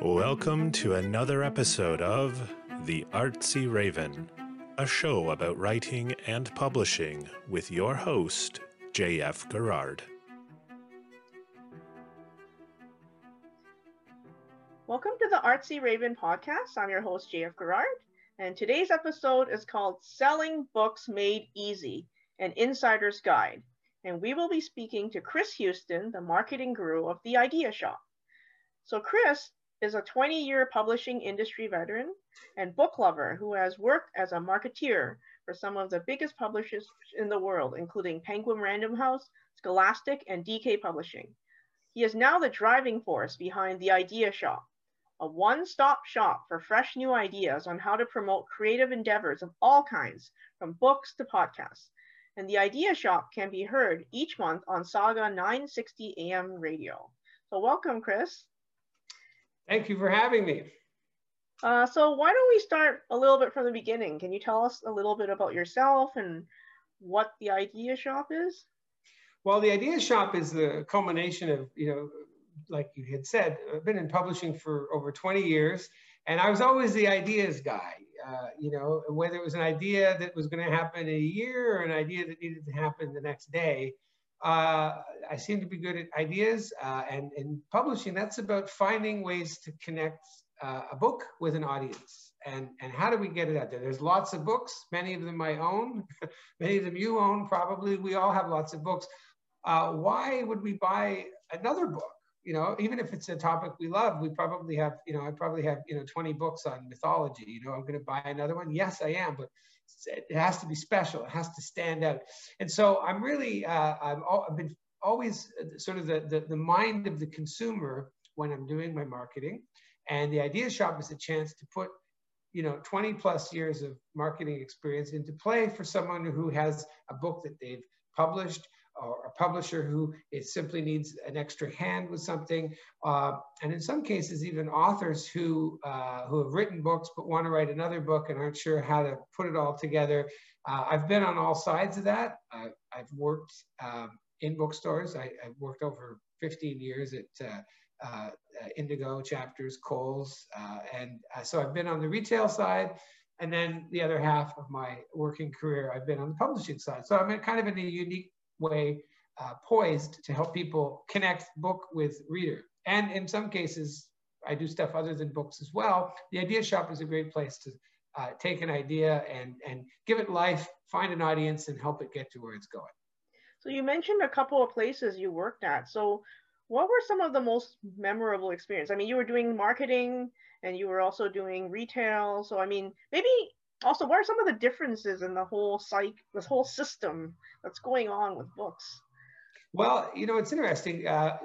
Welcome to another episode of The Artsy Raven, a show about writing and publishing with your host, J.F. Garrard. Welcome to the Artsy Raven podcast. I'm your host, J.F. Garrard, and today's episode is called Selling Books Made Easy An Insider's Guide. And we will be speaking to Chris Houston, the marketing guru of The Idea Shop. So, Chris is a 20 year publishing industry veteran and book lover who has worked as a marketeer for some of the biggest publishers in the world, including Penguin Random House, Scholastic, and DK Publishing. He is now the driving force behind The Idea Shop, a one stop shop for fresh new ideas on how to promote creative endeavors of all kinds, from books to podcasts. And The Idea Shop can be heard each month on Sauga 960 AM radio. So, welcome, Chris. Thank you for having me. Uh, so why don't we start a little bit from the beginning? Can you tell us a little bit about yourself and what the Idea Shop is? Well, the Idea Shop is the culmination of, you know, like you had said, I've been in publishing for over 20 years, and I was always the ideas guy. Uh, you know, whether it was an idea that was going to happen in a year or an idea that needed to happen the next day, uh, I seem to be good at ideas uh, and in publishing. That's about finding ways to connect uh, a book with an audience. And, and how do we get it out there? There's lots of books, many of them I own, many of them you own, probably. We all have lots of books. Uh, why would we buy another book? You know, even if it's a topic we love, we probably have, you know, I probably have, you know, 20 books on mythology. You know, I'm going to buy another one. Yes, I am, but it has to be special. It has to stand out. And so I'm really, uh, I've, I've, been always uh, sort of the, the, the mind of the consumer when I'm doing my marketing. And the Idea Shop is a chance to put, you know, 20 plus years of marketing experience into play for someone who has a book that they've published or a publisher who it simply needs an extra hand with something, uh, and in some cases even authors who uh, who have written books but want to write another book and aren't sure how to put it all together. Uh, I've been on all sides of that. I've worked um, in bookstores. I, have worked over 15 years at uh, uh, Indigo Chapters, Coles, uh, and so I've been on the retail side. And then the other half of my working career, I've been on the publishing side. So I'm kind of in a unique way uh, poised to help people connect book with reader. And in some cases, I do stuff other than books as well. The Idea Shop is a great place to uh, take an idea and, and give it life, find an audience, and help it get to where it's going. So you mentioned a couple of places you worked at. So what were some of the most memorable experience? I mean, you were doing marketing and you were also doing retail. So I mean, maybe also what are some of the differences in the whole psych this whole system that's going on with books? Well you know it's interesting uh,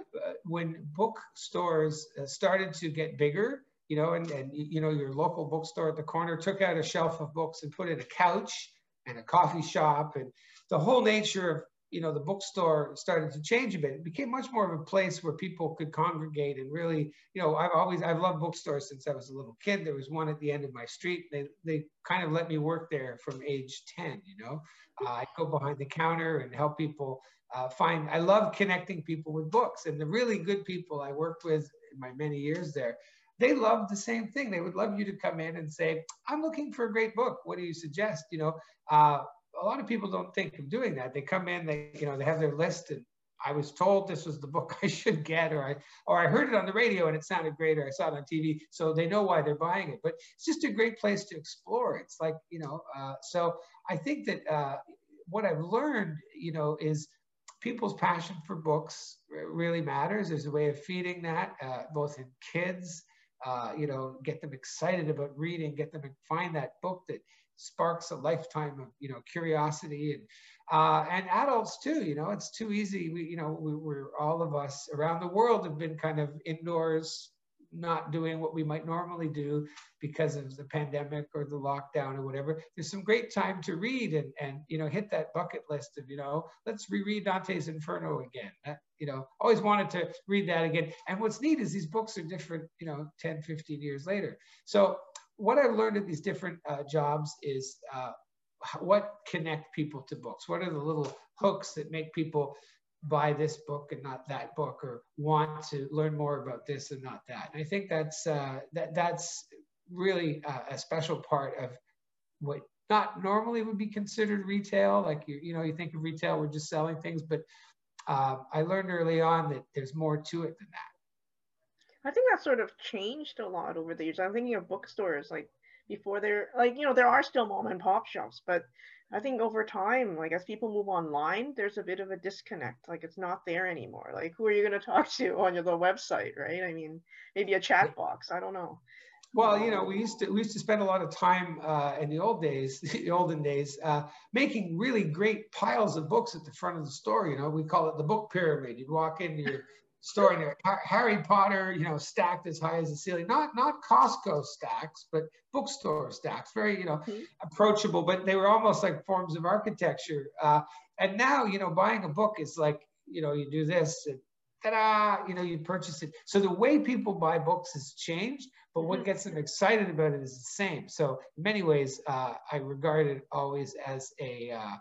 when bookstores uh, started to get bigger you know and, and you know your local bookstore at the corner took out a shelf of books and put in a couch and a coffee shop and the whole nature of you know, the bookstore started to change a bit. It became much more of a place where people could congregate and really, you know, I've always, I've loved bookstores since I was a little kid. There was one at the end of my street. They, they kind of let me work there from age 10, you know. Uh, I'd go behind the counter and help people uh, find, I love connecting people with books. And the really good people I worked with in my many years there, they loved the same thing. They would love you to come in and say, I'm looking for a great book. What do you suggest? You know, uh, a lot of people don't think of doing that. They come in, they you know they have their list, and I was told this was the book I should get, or I or I heard it on the radio and it sounded great, or I saw it on TV, so they know why they're buying it. But it's just a great place to explore. It's like you know, uh, so I think that uh, what I've learned, you know, is people's passion for books really matters. There's a way of feeding that, uh, both in kids. Uh, you know, get them excited about reading, get them to find that book that sparks a lifetime of you know curiosity and uh, and adults too. You know, it's too easy. We you know we, we're all of us around the world have been kind of indoors, not doing what we might normally do because of the pandemic or the lockdown or whatever. There's some great time to read and and you know hit that bucket list of you know let's reread Dante's Inferno again. That, you know, always wanted to read that again. And what's neat is these books are different, you know, 10, 15 years later. So what I've learned at these different uh, jobs is uh, what connect people to books? What are the little hooks that make people buy this book and not that book, or want to learn more about this and not that? And I think that's uh, that that's really uh, a special part of what not normally would be considered retail. Like you, you know, you think of retail, we're just selling things, but uh, I learned early on that there's more to it than that. I think that sort of changed a lot over the years. I'm thinking of bookstores like before they're like, you know, there are still mom and pop shops, but I think over time, like as people move online, there's a bit of a disconnect. Like it's not there anymore. Like who are you going to talk to on your the website, right? I mean, maybe a chat box. I don't know. Well, you know, we used to we used to spend a lot of time uh, in the old days, the olden days, uh, making really great piles of books at the front of the store. You know, we call it the book pyramid. You'd walk into your store and there, Harry Potter, you know, stacked as high as the ceiling. Not not Costco stacks, but bookstore stacks. Very you know mm-hmm. approachable, but they were almost like forms of architecture. Uh, and now, you know, buying a book is like you know you do this. And, ta-da, you know, you purchase it. So the way people buy books has changed, but what mm-hmm. gets them excited about it is the same. So in many ways, uh, I regard it always as a, uh,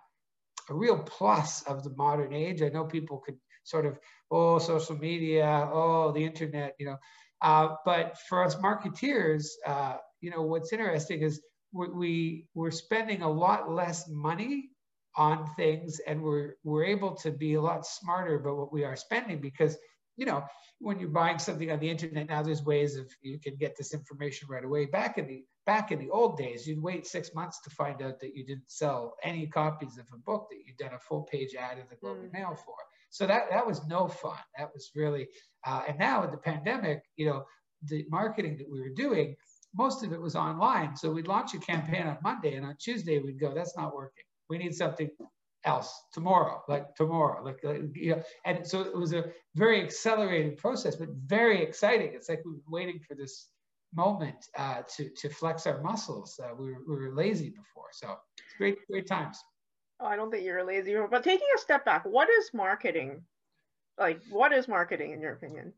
a real plus of the modern age. I know people could sort of, oh, social media, oh, the internet, you know. Uh, but for us marketeers, uh, you know, what's interesting is we, we, we're spending a lot less money on things and we're we're able to be a lot smarter about what we are spending because you know when you're buying something on the internet now there's ways of you can get this information right away back in the back in the old days you'd wait six months to find out that you didn't sell any copies of a book that you'd done a full page ad in the globe and mm. mail for so that that was no fun that was really uh, and now with the pandemic you know the marketing that we were doing most of it was online so we'd launch a campaign on monday and on tuesday we'd go that's not working we need something else tomorrow, like tomorrow, like, like, you know. And so it was a very accelerated process, but very exciting. It's like we were waiting for this moment uh, to to flex our muscles. Uh, we, were, we were lazy before, so great great times. Oh, I don't think you're a lazy, but taking a step back, what is marketing? Like, what is marketing in your opinion?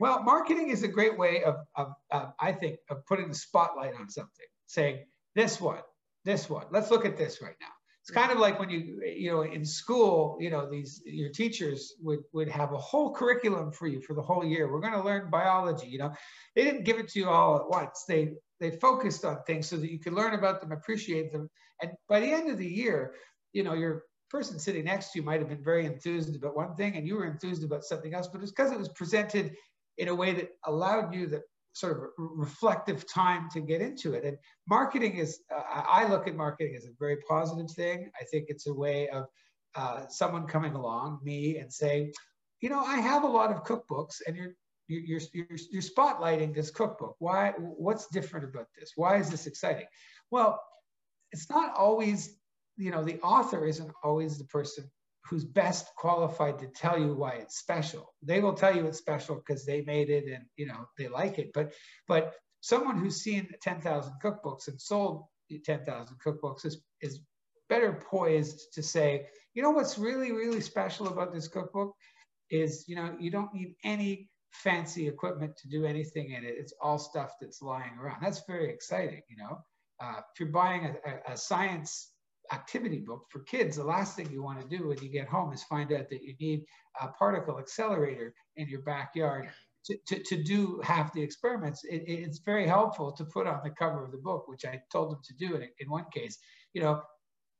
Well, marketing is a great way of, of, of I think, of putting the spotlight on something, saying this one, this one. Let's look at this right now it's kind of like when you you know in school you know these your teachers would would have a whole curriculum for you for the whole year we're going to learn biology you know they didn't give it to you all at once they they focused on things so that you could learn about them appreciate them and by the end of the year you know your person sitting next to you might have been very enthused about one thing and you were enthused about something else but it's because it was presented in a way that allowed you the sort of reflective time to get into it. And marketing is, uh, I look at marketing as a very positive thing. I think it's a way of uh, someone coming along, me, and saying, you know, I have a lot of cookbooks, and you're you're, you're, you're spotlighting this cookbook. Why? What's different about this? Why is this exciting? Well, it's not always, you know, the author isn't always the person who's best qualified to tell you why it's special. They will tell you it's special because they made it and you know they like it. But but someone who's seen 10,000 cookbooks and sold 10,000 cookbooks is is better poised to say, you know what's really really special about this cookbook is you know you don't need any fancy equipment to do anything in it. It's all stuff that's lying around. That's very exciting, you know. Uh, if you're buying a, a, a science activity book for kids, the last thing you want to do when you get home is find out that you need a particle accelerator in your backyard to, to, to do half the experiments. It, it's very helpful to put on the cover of the book, which I told them to do in, in one case, you know,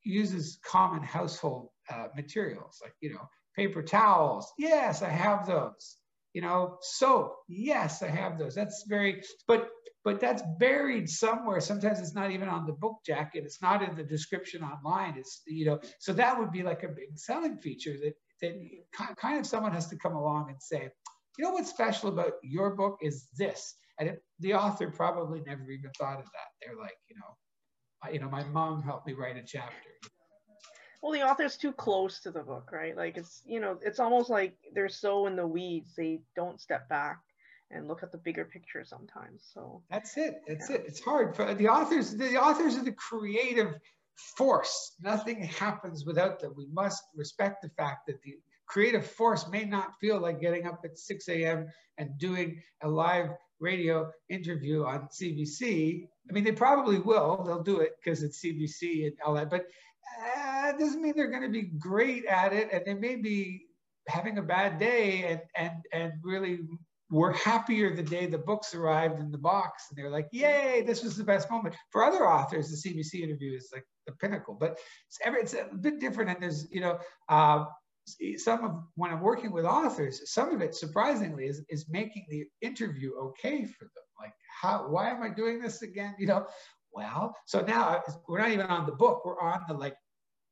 uses common household uh, materials like, you know, paper towels. Yes, I have those. You know, soap. Yes, I have those. That's very, but but that's buried somewhere. Sometimes it's not even on the book jacket. It's not in the description online. It's, you know, so that would be like a big selling feature that, that kind of someone has to come along and say, you know, what's special about your book is this. And it, the author probably never even thought of that. They're like, you know, you know, my mom helped me write a chapter. Well, the author's too close to the book, right? Like it's, you know, it's almost like they're so in the weeds, they don't step back and look at the bigger picture sometimes. So that's it. That's yeah. it. It's hard for the authors. The authors are the creative force. Nothing happens without them. We must respect the fact that the creative force may not feel like getting up at 6 a.m. and doing a live radio interview on CBC. I mean, they probably will. They'll do it because it's CBC and all that. But uh, doesn't mean they're going to be great at it, and they may be having a bad day, and and and really were happier the day the books arrived in the box, and they're like, "Yay, this was the best moment." For other authors, the CBC interview is like the pinnacle, but it's, every, it's a bit different, and there's you know. Uh, some of when I'm working with authors, some of it surprisingly is, is making the interview okay for them. Like, how, why am I doing this again? You know, well, so now we're not even on the book, we're on the like,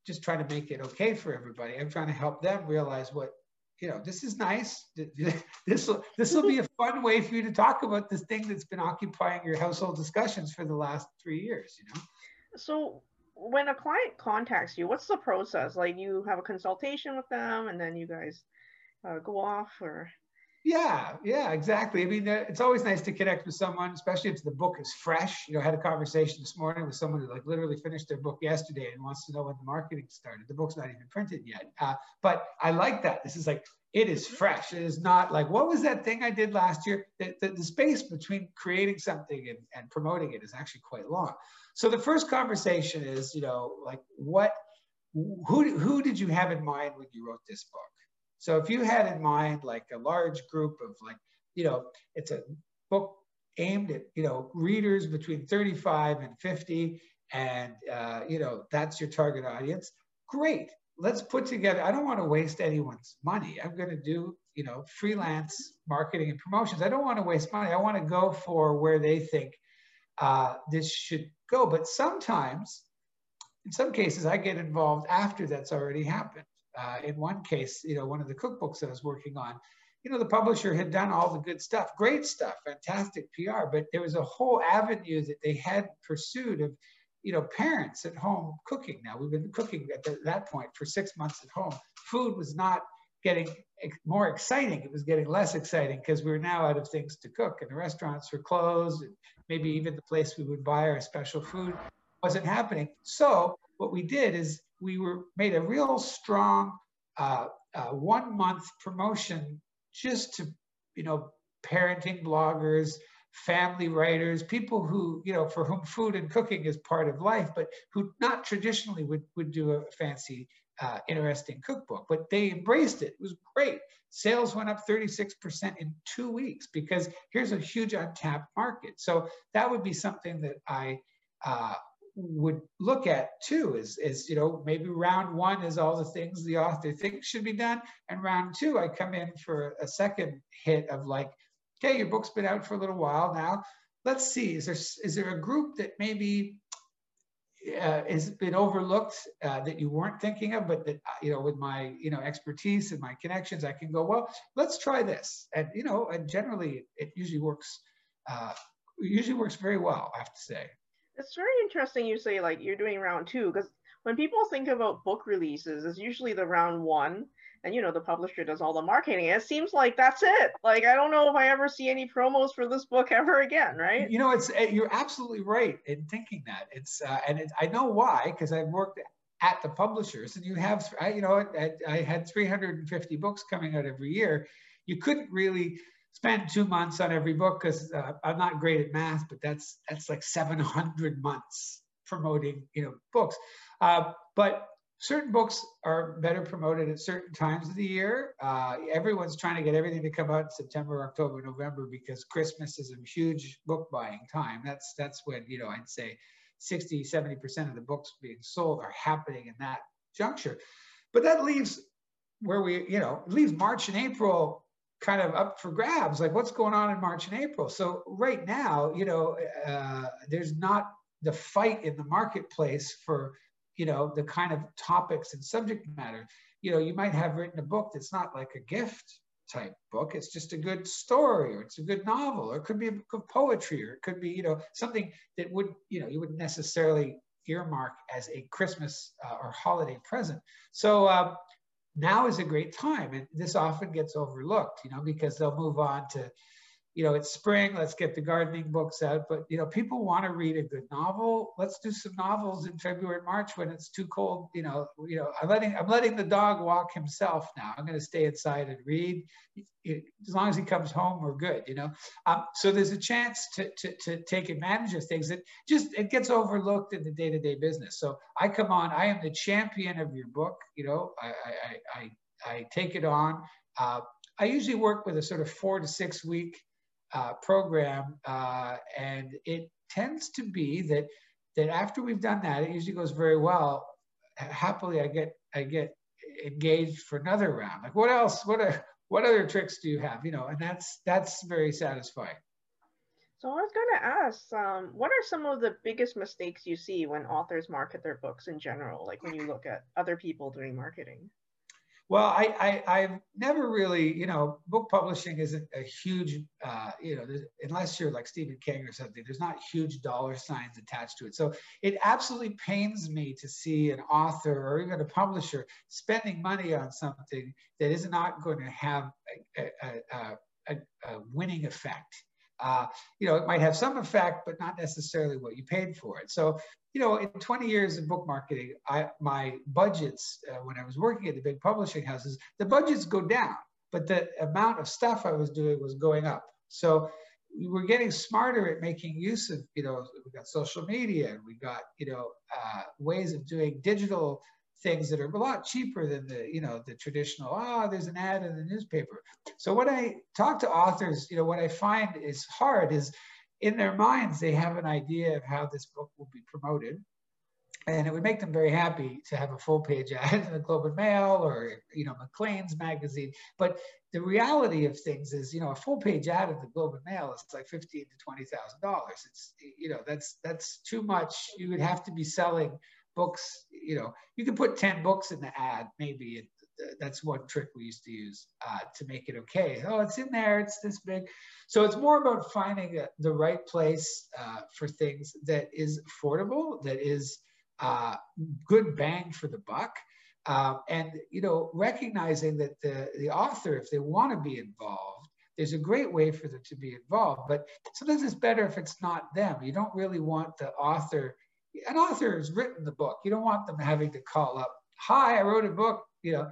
just trying to make it okay for everybody. I'm trying to help them realize what, you know, this is nice. This will this will be a fun way for you to talk about this thing that's been occupying your household discussions for the last three years. You know. So when a client contacts you, what's the process? Like you have a consultation with them, and then you guys uh, go off, or yeah, yeah, exactly. I mean, it's always nice to connect with someone, especially if the book is fresh. You know, I had a conversation this morning with someone who like literally finished their book yesterday and wants to know when the marketing started. The book's not even printed yet, uh, but I like that. This is like it is fresh. It is not like what was that thing I did last year. The, the, the space between creating something and, and promoting it is actually quite long. So the first conversation is, you know, like what, who, who did you have in mind when you wrote this book? So if you had in mind like a large group of like, you know, it's a book aimed at, you know, readers between 35 and 50, and, uh, you know, that's your target audience, great. Let's put together, I don't want to waste anyone's money. I'm going to do, you know, freelance marketing and promotions. I don't want to waste money. I want to go for where they think uh, this should go. But sometimes, in some cases, I get involved after that's already happened. Uh, in one case, you know, one of the cookbooks that I was working on, you know, the publisher had done all the good stuff, great stuff, fantastic PR, but there was a whole avenue that they had pursued of, you know, parents at home cooking. Now we've been cooking at the, that point for six months at home. Food was not getting more exciting. It was getting less exciting because we were now out of things to cook and the restaurants were closed. And maybe even the place we would buy our special food wasn't happening. So what we did is we were made a real strong uh, uh, one month promotion just to, you know, parenting bloggers, family writers, people who, you know, for whom food and cooking is part of life, but who not traditionally would, would do a fancy, uh, interesting cookbook. But they embraced it. It was great. Sales went up 36% in two weeks because here's a huge untapped market. So that would be something that I uh, would look at too is, is, you know, maybe round one is all the things the author thinks should be done. And round two, I come in for a second hit of like, okay, your book's been out for a little while now. Let's see, is there, is there a group that maybe uh, has been overlooked uh, that you weren't thinking of, but that, you know, with my, you know, expertise and my connections, I can go, well, let's try this. And, you know, and generally it usually works, uh, usually works very well, I have to say. It's very interesting you say like you're doing round two because when people think about book releases, it's usually the round one, and you know the publisher does all the marketing. It seems like that's it. Like I don't know if I ever see any promos for this book ever again, right? You know, it's eh, you're absolutely right in thinking that. It's uh, and it, I know why because I've worked at the publishers, and you have I, you know I, I had 350 books coming out every year. You couldn't really spend two months on every book because uh, I'm not great at math, but that's that's like 700 months promoting you know books. Uh, but certain books are better promoted at certain times of the year. Uh, everyone's trying to get everything to come out in September, October, November because Christmas is a huge book buying time. That's that's when you know I'd say 60, 70 percent of the books being sold are happening in that juncture. But that leaves where we you know leaves March and April kind of up for grabs like what's going on in march and april? So right now you know uh, there's not the fight in the marketplace for you know the kind of topics and subject matter. You know you might have written a book that's not like a gift type book. It's just a good story or it's a good novel or it could be a book of poetry or it could be you know something that would you know you wouldn't necessarily earmark as a christmas uh, or holiday present. So uh, now is a great time. And this often gets overlooked you know because they'll move on to you know, it's spring, let's get the gardening books out. But, you know, people want to read a good novel. Let's do some novels in February, and March when it's too cold. You know, you know, I'm letting, I'm letting the dog walk himself now. I'm going to stay inside and read. As long as he comes home, we're good, you know? Um, so there's a chance to, to, to take advantage of things that just, it gets overlooked in the day-to-day business. So I come on, I am the champion of your book. You know, I, I, I, I take it on. Uh, I usually work with a sort of four to six week uh, program, uh, and it tends to be that that after we've done that, it usually goes very well. Happily, I get I get engaged for another round. Like, what else? What are what other tricks do you have? You know, and that's that's very satisfying. So I was going to ask, um, what are some of the biggest mistakes you see when authors market their books in general? Like when you look at other people doing marketing. Well, I, I have never really, you know, book publishing isn't a huge, uh, you know, unless you're like Stephen King or something. There's not huge dollar signs attached to it. So it absolutely pains me to see an author or even a publisher spending money on something that is not going to have a, a, a, a winning effect. Uh, you know, it might have some effect, but not necessarily what you paid for it. So you know, in 20 years of book marketing, I, my budgets, uh, when I was working at the big publishing houses, the budgets go down, but the amount of stuff I was doing was going up. So we were getting smarter at making use of, you know, we got social media we got, you know, uh, ways of doing digital things that are a lot cheaper than the, you know, the traditional, ah, oh, there's an ad in the newspaper. So when I talk to authors, you know, what I find is hard is in their minds, they have an idea of how this book will be promoted. And it would make them very happy to have a full page ad in the Globe and Mail or, you know, Maclean's magazine. But the reality of things is, you know, a full page ad in the Globe and Mail is like fifteen to twenty thousand dollars. It's, you know, that's that's too much. You would have to be selling books. You know, you could put ten books in the ad, maybe, that's one trick we used to use uh, to make it okay. Oh, it's in there, it's this big. So it's more about finding a, the right place uh, for things that is affordable, that is uh, good bang for the buck. Um, and you know, recognizing that the, the author, if they want to be involved, there's a great way for them to be involved. But sometimes it's better if it's not them. You don't really want the author. An author has written the book. You don't want them having to call up hi, I wrote a book you know,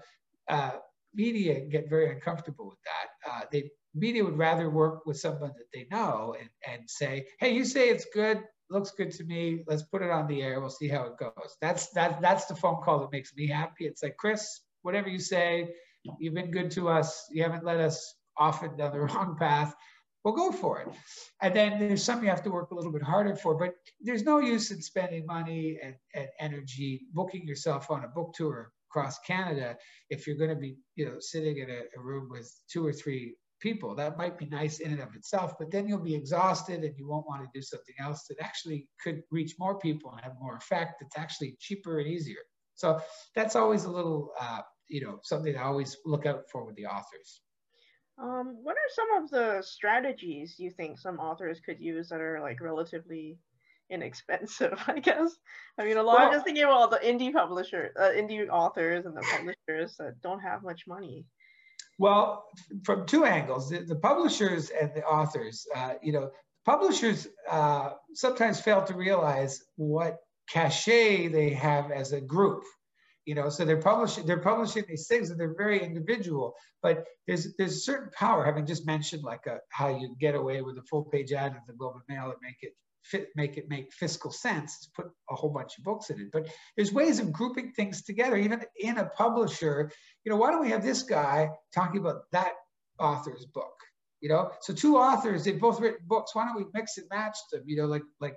uh, media get very uncomfortable with that. Uh, they media would rather work with someone that they know and, and say, hey, you say it's good, looks good to me. Let's put it on the air. We'll see how it goes. That's that that's the phone call that makes me happy. It's like, Chris, whatever you say, you've been good to us. You haven't let us off down the wrong path. We'll go for it. And then there's some you have to work a little bit harder for, but there's no use in spending money and, and energy booking yourself on a book tour across Canada, if you're going to be, you know, sitting in a, a room with two or three people, that might be nice in and of itself, but then you'll be exhausted and you won't want to do something else that actually could reach more people and have more effect. It's actually cheaper and easier. So that's always a little, uh, you know, something I always look out for with the authors. Um, what are some of the strategies you think some authors could use that are like relatively inexpensive, I guess. I mean, a lot. Well, I'm just thinking about all the indie publisher, uh, indie authors, and the publishers that don't have much money. Well, from two angles, the, the publishers and the authors. Uh, you know, publishers uh, sometimes fail to realize what cachet they have as a group. You know, so they're publishing they're publishing these things and they're very individual. But there's there's a certain power, having just mentioned like a, uh, how you get away with a full page ad in the Globe and Mail and make it fit, make it make fiscal sense to put a whole bunch of books in it. But there's ways of grouping things together, even in a publisher. You know, why don't we have this guy talking about that author's book? You know, so two authors, they've both written books. Why don't we mix and match them? You know, like like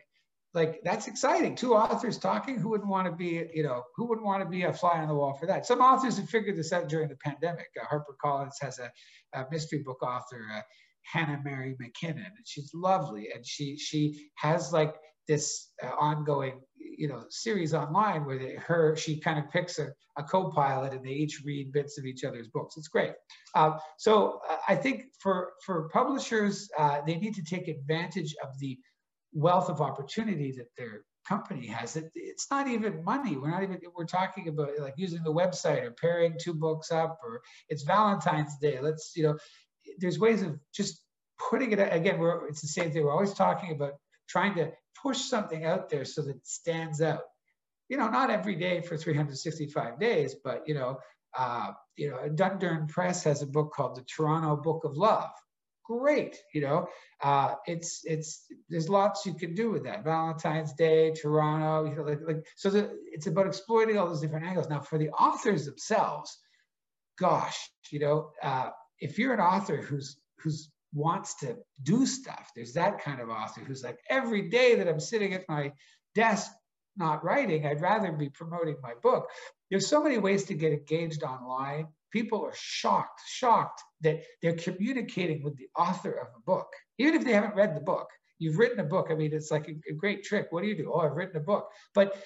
like that's exciting. Two authors talking. Who wouldn't want to be, you know, who wouldn't want to be a fly on the wall for that? Some authors have figured this out during the pandemic. Uh, Harper Collins has a, a mystery book author. Uh, Hannah Mary McKinnon, she's lovely, and she she has like this uh, ongoing you know series online where they, her she kind of picks a, a, co-pilot and they each read bits of each other's books. It's great. Uh, so uh, i think for for publishers uh, they need to take advantage of the wealth of opportunity that their company has. It it's not even money. We're not even we're talking about like using the website or pairing two books up or it's valentine's day. Let's you know there's ways of just putting it again, we're, it's the same thing. We're always talking about trying to push something out there so that it stands out. You know, not every day for 365 days, but you know, uh, you know, Dundurn Press has a book called The Toronto Book of Love. Great, you know, uh, it's it's there's lots you can do with that. Valentine's Day, Toronto, you know, like, like so. The, it's about exploiting all those different angles. Now, for the authors themselves, gosh, you know, uh, if you're an author who's who's wants to do stuff. There's that kind of author who's like, every day that I'm sitting at my desk not writing, I'd rather be promoting my book. There's so many ways to get engaged online. People are shocked, shocked that they're communicating with the author of a book, even if they haven't read the book. You've written a book. I mean, it's like a, a great trick. What do you do? Oh, I've written a book. But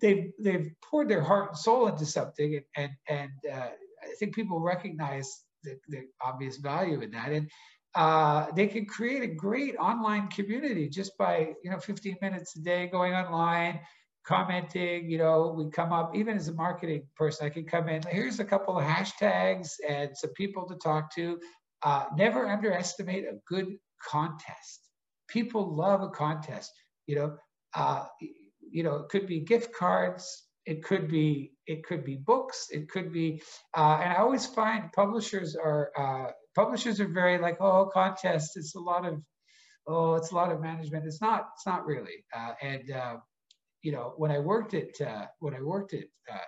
they've they've poured their heart and soul into something, and and, and uh, I think people recognize the, the obvious value in that. And uh, they can create a great online community just by you know 15 minutes a day going online commenting you know we come up even as a marketing person i can come in here's a couple of hashtags and some people to talk to uh, never underestimate a good contest people love a contest you know uh, you know it could be gift cards it could be it could be books it could be uh, and i always find publishers are uh, publishers are very like, oh, contest. It's a lot of, oh, it's a lot of management. It's not. It's not really. Uh, and uh, you know, when I worked at uh, when I worked at uh,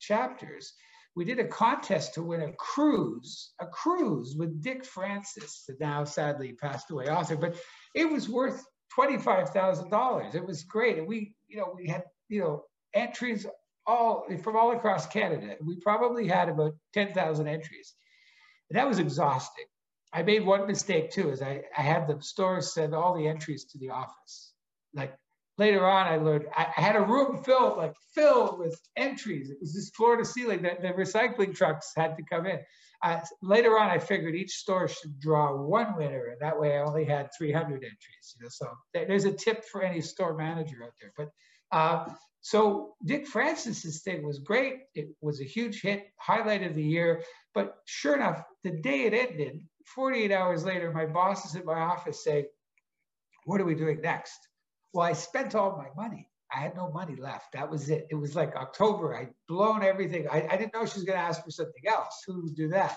Chapters, we did a contest to win a cruise, a cruise with Dick Francis, the now sadly passed away author. But it was worth twenty-five thousand dollars. It was great, and we, you know, we had you know entries all from all across Canada. We probably had about ten thousand entries and that was exhausting. I made one mistake too, is I, I had the store send all the entries to the office. Like later on, I learned I, I had a room filled, like filled with entries. It was just floor to ceiling that the recycling trucks had to come in. Uh, later on, I figured each store should draw one winner, and that way I only had 300 entries. You know, so there's a tip for any store manager out there. But uh, so Dick Francis's thing was great. It was a huge hit, highlight of the year. But sure enough, the day it ended, 48 hours later, my boss is at my office saying, What are we doing next? Well, I spent all my money. I had no money left. That was it. It was like October. I'd blown everything. I, I didn't know she was going to ask for something else. Who would do that?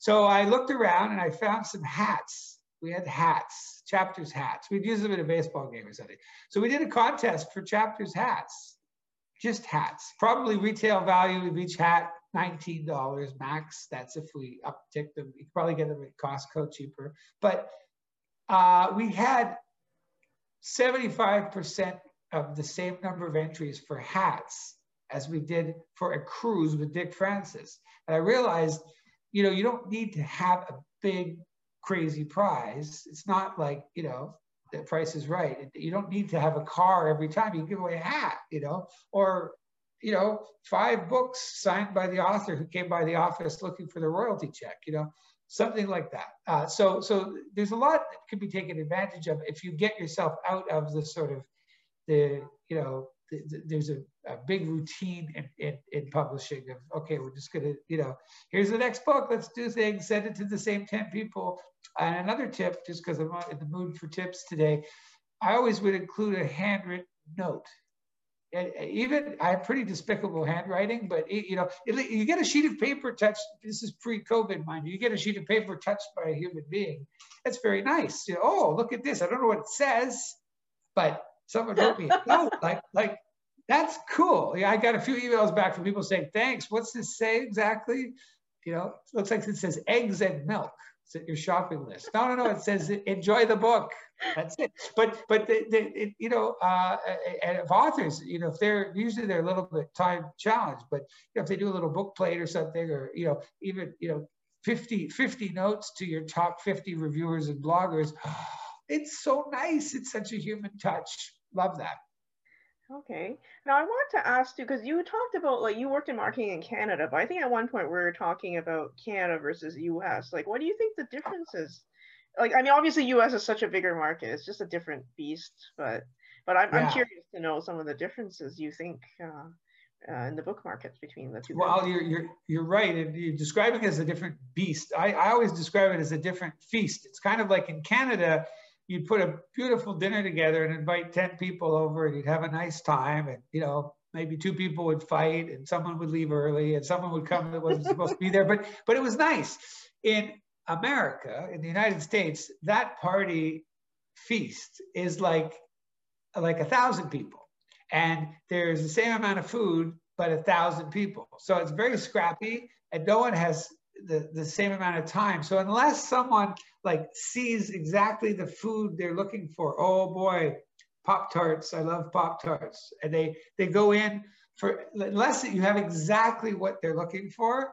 So I looked around and I found some hats. We had hats, chapters hats. We'd use them at a baseball game or something. So we did a contest for chapters hats, just hats. Probably retail value of each hat $19 max. That's if we uptick them. You can probably get them at Costco cheaper. But uh, we had 75% of the same number of entries for hats as we did for a cruise with Dick Francis. And I realized, you know, you don't need to have a big, crazy prize. It's not like, you know, the price is right. You don't need to have a car every time you give away a hat, you know, or you know, five books signed by the author who came by the office looking for the royalty check, you know, something like that. Uh, so, so there's a lot that could be taken advantage of if you get yourself out of the sort of the, you know, the, the, there's a, a, big routine in, in, in, publishing of, okay, we're just to, you know, here's the next book, let's do things, send it to the same 10 people. And another tip, just because I'm in the mood for tips today, I always would include a handwritten note even I have pretty despicable handwriting, but it, you know, it, you get a sheet of paper touched. This is pre-COVID, mind you. You get a sheet of paper touched by a human being. That's very nice. You know, oh, look at this. I don't know what it says, but someone wrote me a note. Like, like that's cool. Yeah, I got a few emails back from people saying, "Thanks." What's this say exactly? You know, looks like it says eggs and milk. It's at your shopping list. No, no, no. It says enjoy the book. That's it. But but the, the, it, you know, uh, and if authors, you know, if they're usually they're a little bit time challenged, but you know, if they do a little book plate or something, or you know, even you know, 50 50 notes to your top 50 reviewers and bloggers, it's so nice. It's such a human touch. Love that. Okay. Now I want to ask you because you talked about like you worked in marketing in Canada, but I think at one point we were talking about Canada versus US. Like, what do you think the difference is? Like, I mean, obviously US is such a bigger market; it's just a different beast. But, but I'm, yeah. I'm curious to know some of the differences you think uh, uh, in the book markets between the two. Well, you're, you're, you're right. And you're describing it as a different beast. I, I always describe it as a different feast. It's kind of like in Canada, you'd put a beautiful dinner together and invite 10 people over and you'd have a nice time. And, you know, maybe two people would fight and someone would leave early and someone would come that wasn't supposed to be there. But, but it was nice. In America, in the United States, that party feast is like, like a thousand people and there's the same amount of food, but a thousand people. So it's very scrappy and no one has the, the same amount of time. So unless someone like sees exactly the food they're looking for, oh boy, Pop Tarts, I love Pop Tarts. And they, they go in for, unless you have exactly what they're looking for,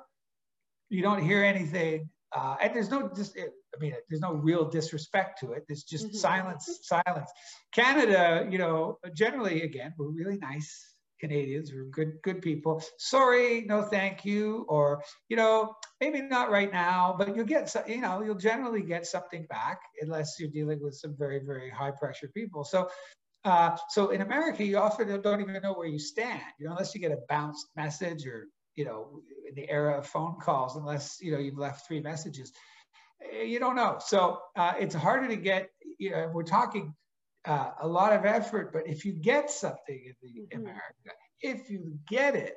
you don't hear anything. Uh, and there's no just I mean, there's no real disrespect to it. It's just mm-hmm. silence, silence. Canada, you know, generally, again, we're really nice Canadians. We're good, good people. Sorry, no, thank you, or you know, maybe not right now, but you'll get, you know, you'll generally get something back unless you're dealing with some very, very high pressure people. So. Uh, so in America, you often don't even know where you stand, you know, unless you get a bounced message or, you know, in the era of phone calls, unless, you know, you've left three messages. Eh, you don't know. So uh, it's harder to get, you know, we're talking uh, a lot of effort, but if you get something in the mm-hmm. America, if you get it,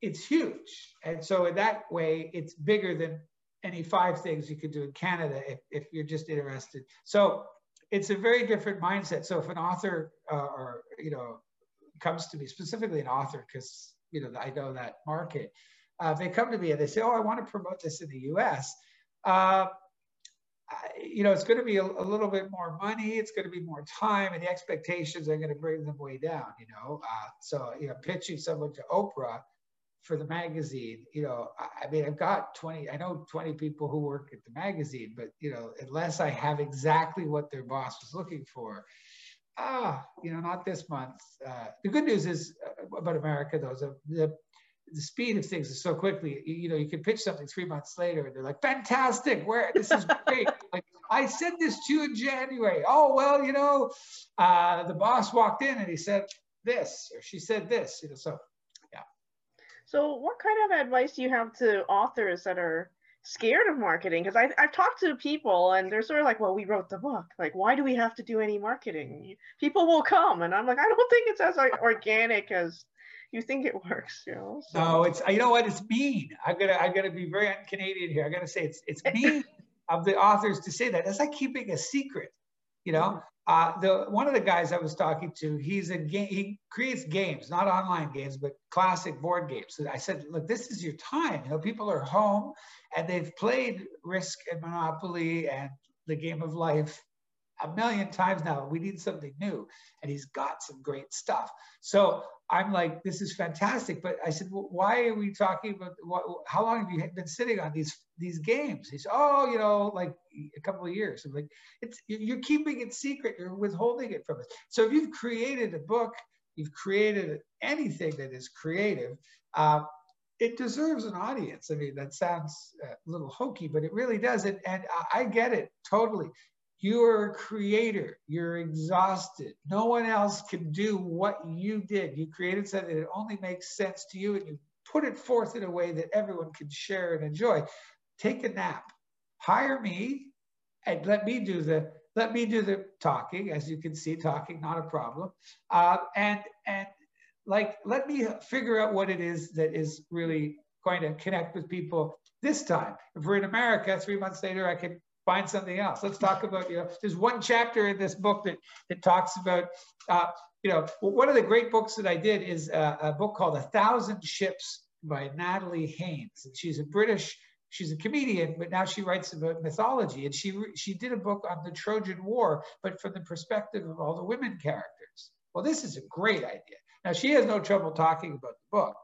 it's huge. And so in that way, it's bigger than any five things you could do in Canada if, if you're just interested. So it's a very different mindset. So if an author uh, or, you know, comes to me, specifically an author, because, you know, I know that market, uh, they come to me and they say, oh, I want to promote this in the US uh, you know, it's going to be a, a, little bit more money. It's going to be more time, and the expectations are going to bring them way down. You know, uh, so you know, pitching someone to Oprah for the magazine. You know, I, I, mean, I've got twenty. I know twenty people who work at the magazine, but you know, unless I have exactly what their boss was looking for, ah, you know, not this month. Uh, the good news is uh, about America, though, the, the the speed of things is so quickly. You, you, know, you can pitch something three months later, and they're like, "Fantastic! Where this is great!" like I said this to you in January. Oh well, you know, uh, the boss walked in and he said this, or she said this. You know, so yeah. So, what kind of advice do you have to authors that are scared of marketing? Because I've talked to people and they're sort of like, "Well, we wrote the book. Like, why do we have to do any marketing? People will come." And I'm like, I don't think it's as organic as you think it works, you know. So. No, it's you know what? It's mean. I'm gonna I'm gonna be very un-Canadian here. I gotta say it's it's mean of the authors to say that. It's like keeping a secret, you know. Uh, the one of the guys I was talking to, he's a game. He creates games, not online games, but classic board games. So I said, look, this is your time. You know, people are home and they've played Risk and Monopoly and the Game of Life a million times now. We need something new. And he's got some great stuff. So I'm like, this is fantastic. But I said, well, why are we talking about what, how long have you been sitting on these these games? He said, oh, you know, like a couple of years. I'm like, it's you're keeping it secret. You're withholding it from us. So if you've created a book, you've created anything that is creative. Uh, it deserves an audience. I mean, that sounds a little hokey, but it really does. And, and I get it totally. You're a creator. You're exhausted. No one else can do what you did. You created something that only makes sense to you and you put it forth in a way that everyone can share and enjoy. Take a nap. Hire me and let me do the let me do the talking. As you can see, talking not a problem. Uh, and and like let me figure out what it is that is really going to connect with people this time. If we're in America, three months later, I can find something else. Let's talk about, you know, there's one chapter in this book that, that talks about, uh, you know, one of the great books that I did is a, a book called A Thousand Ships by Natalie Haynes. And she's a British, she's a comedian, but now she writes about mythology. And she, she did a book on the Trojan War, but from the perspective of all the women characters. Well, this is a great idea. Now, she has no trouble talking about the book.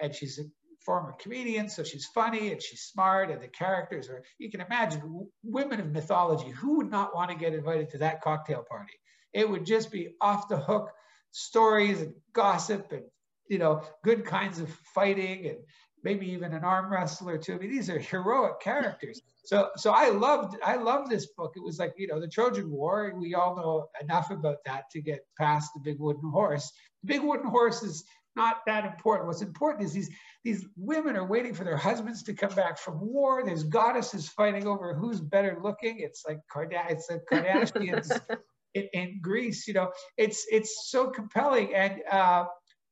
And she's a former comedian, so she's funny and she's smart, and the characters are, you can imagine, women of mythology. Who would not want to get invited to that cocktail party? It would just be off the hook stories and gossip and, you know, good kinds of fighting and maybe even an arm wrestler too. I mean, these are heroic characters. So, so I loved, I loved this book. It was like, you know, the Trojan War. We all know enough about that to get past the big wooden horse. The big wooden horse is not that important. What's important is these these women are waiting for their husbands to come back from war. There's goddesses fighting over who's better looking. It's like Kardashian, it's the Kardashians in, in, Greece. You know, it's it's so compelling, and uh,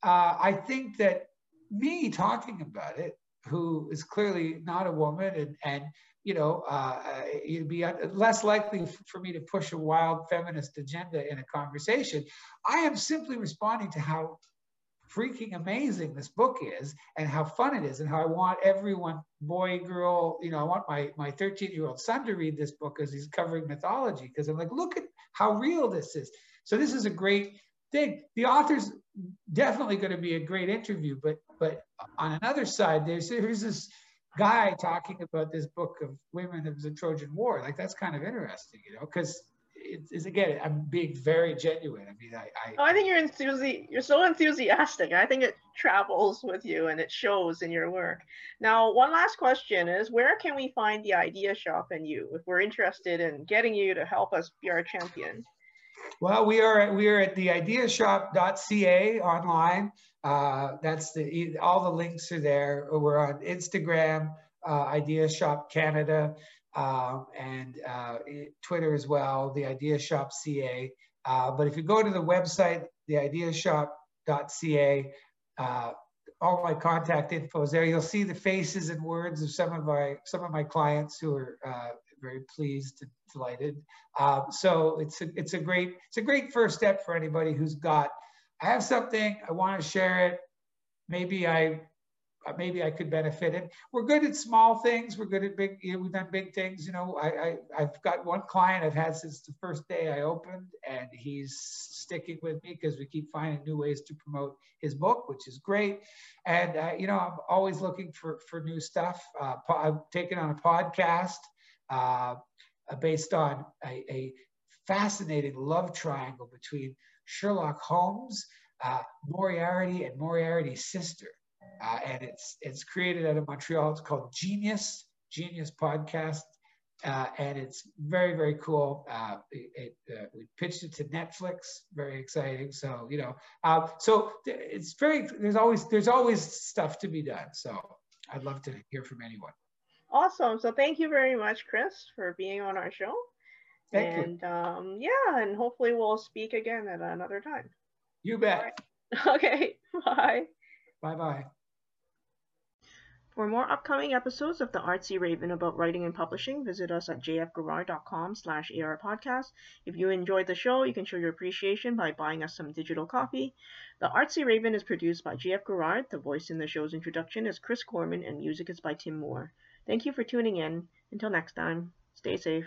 uh, I think that me talking about it, who is clearly not a woman, and and you know, uh, you'd be less likely for me to push a wild feminist agenda in a conversation. I am simply responding to how freaking amazing this book is and how fun it is and how I want everyone, boy, girl, you know, I want my my 13 year old son to read this book as he's covering mythology because I'm like, look at how real this is. So this is a great thing. The author's definitely going to be a great interview, but but on another side, there's there's this guy talking about this book of women of the Trojan War. Like that's kind of interesting, you know, because it's, it's, again, I'm being very genuine. I mean, I I, oh, I think you're enthusi- You're so enthusiastic. I think it travels with you and it shows in your work. Now, one last question is, where can we find the Idea Shop and you if we're interested in getting you to help us be our champion? Well, we are we are at the ideashop.ca online. Uh, that's the all the links are there. We're on Instagram, uh, Idea Shop Canada, uh, and uh, Twitter as well. The Idea Shop CA. Uh, but if you go to the website, theideashop.ca, uh, all my contact info is there. You'll see the faces and words of some of my some of my clients who are very pleased and delighted. Um, so it's a, it's a great it's a great first step for anybody who's got I have something I want to share it. Maybe I maybe I could benefit And We're good at small things. We're good at big. You know, we've done big things. You know, I, I have got one client I've had since the first day I opened, and he's sticking with me because we keep finding new ways to promote his book, which is great. And uh, you know, I'm always looking for for new stuff. Uh, I've taken on a podcast uh, based on a, a, fascinating love triangle between Sherlock Holmes, uh, Moriarty, and Moriarty's sister. Uh, and it's it's created out of Montreal. It's called Genius Genius Podcast, uh, and it's very very cool. Uh, it, it uh, we pitched it to Netflix. Very exciting. So you know, uh, so it's very there's always there's always stuff to be done. So I'd love to hear from anyone. Awesome. So thank you very much, Chris, for being on our show. Thank and you. Um, yeah, and hopefully we'll speak again at another time. You bet. Right. Okay. Bye. Bye bye. For more upcoming episodes of the Artsy Raven about writing and publishing, visit us at jfgarrard.com slash arpodcast. If you enjoyed the show, you can show your appreciation by buying us some digital coffee. The Artsy Raven is produced by JF Garrard. The voice in the show's introduction is Chris Corman, and music is by Tim Moore. Thank you for tuning in. Until next time, stay safe.